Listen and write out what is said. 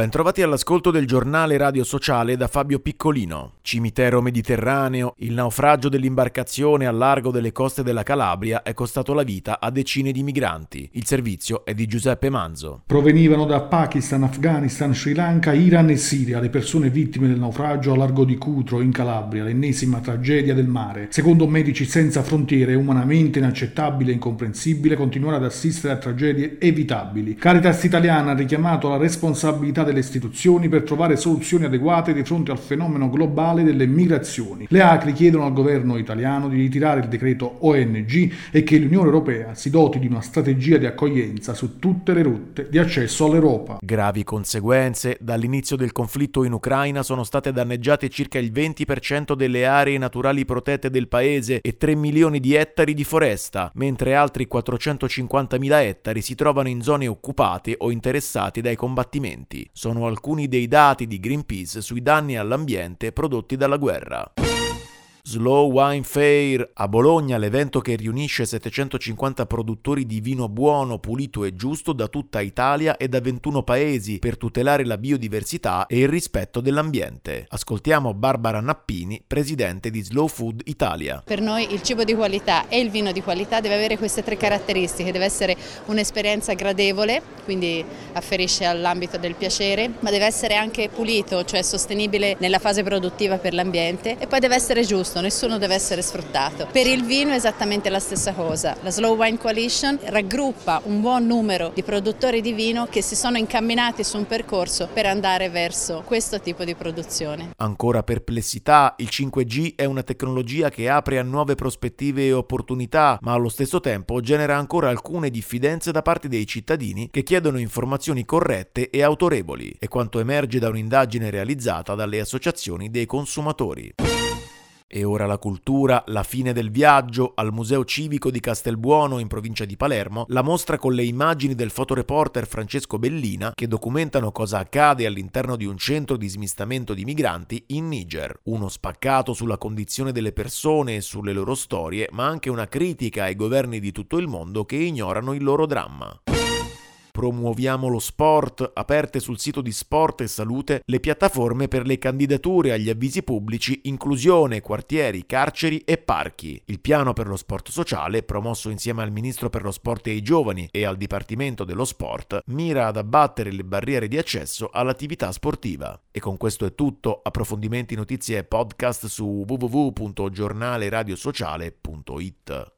Bentrovati all'ascolto del giornale radio sociale da Fabio Piccolino. Cimitero Mediterraneo, il naufragio dell'imbarcazione a largo delle coste della Calabria è costato la vita a decine di migranti. Il servizio è di Giuseppe Manzo. Provenivano da Pakistan, Afghanistan, Sri Lanka, Iran e Siria le persone vittime del naufragio a largo di Cutro in Calabria, l'ennesima tragedia del mare. Secondo Medici Senza Frontiere è umanamente inaccettabile e incomprensibile continuare ad assistere a tragedie evitabili. Caritas Italiana ha richiamato la responsabilità delle istituzioni per trovare soluzioni adeguate di fronte al fenomeno globale delle migrazioni. Le ACRI chiedono al governo italiano di ritirare il decreto ONG e che l'Unione Europea si doti di una strategia di accoglienza su tutte le rotte di accesso all'Europa. Gravi conseguenze. Dall'inizio del conflitto in Ucraina sono state danneggiate circa il 20% delle aree naturali protette del paese e 3 milioni di ettari di foresta, mentre altri 450.000 ettari si trovano in zone occupate o interessate dai combattimenti sono alcuni dei dati di Greenpeace sui danni all'ambiente prodotti dalla guerra. Slow Wine Fair a Bologna, l'evento che riunisce 750 produttori di vino buono, pulito e giusto da tutta Italia e da 21 paesi per tutelare la biodiversità e il rispetto dell'ambiente. Ascoltiamo Barbara Nappini, presidente di Slow Food Italia. Per noi il cibo di qualità e il vino di qualità deve avere queste tre caratteristiche, deve essere un'esperienza gradevole, quindi afferisce all'ambito del piacere, ma deve essere anche pulito, cioè sostenibile nella fase produttiva per l'ambiente e poi deve essere giusto nessuno deve essere sfruttato. Per il vino è esattamente la stessa cosa. La Slow Wine Coalition raggruppa un buon numero di produttori di vino che si sono incamminati su un percorso per andare verso questo tipo di produzione. Ancora perplessità, il 5G è una tecnologia che apre a nuove prospettive e opportunità, ma allo stesso tempo genera ancora alcune diffidenze da parte dei cittadini che chiedono informazioni corrette e autorevoli, è quanto emerge da un'indagine realizzata dalle associazioni dei consumatori. E ora la cultura, la fine del viaggio, al Museo Civico di Castelbuono in provincia di Palermo, la mostra con le immagini del fotoreporter Francesco Bellina che documentano cosa accade all'interno di un centro di smistamento di migranti in Niger. Uno spaccato sulla condizione delle persone e sulle loro storie, ma anche una critica ai governi di tutto il mondo che ignorano il loro dramma. Promuoviamo lo sport, aperte sul sito di Sport e Salute le piattaforme per le candidature agli avvisi pubblici inclusione, quartieri, carceri e parchi. Il piano per lo sport sociale, promosso insieme al Ministro per lo Sport e ai Giovani e al Dipartimento dello Sport, mira ad abbattere le barriere di accesso all'attività sportiva. E con questo è tutto, approfondimenti, notizie e podcast su www.giornaleradiosociale.it.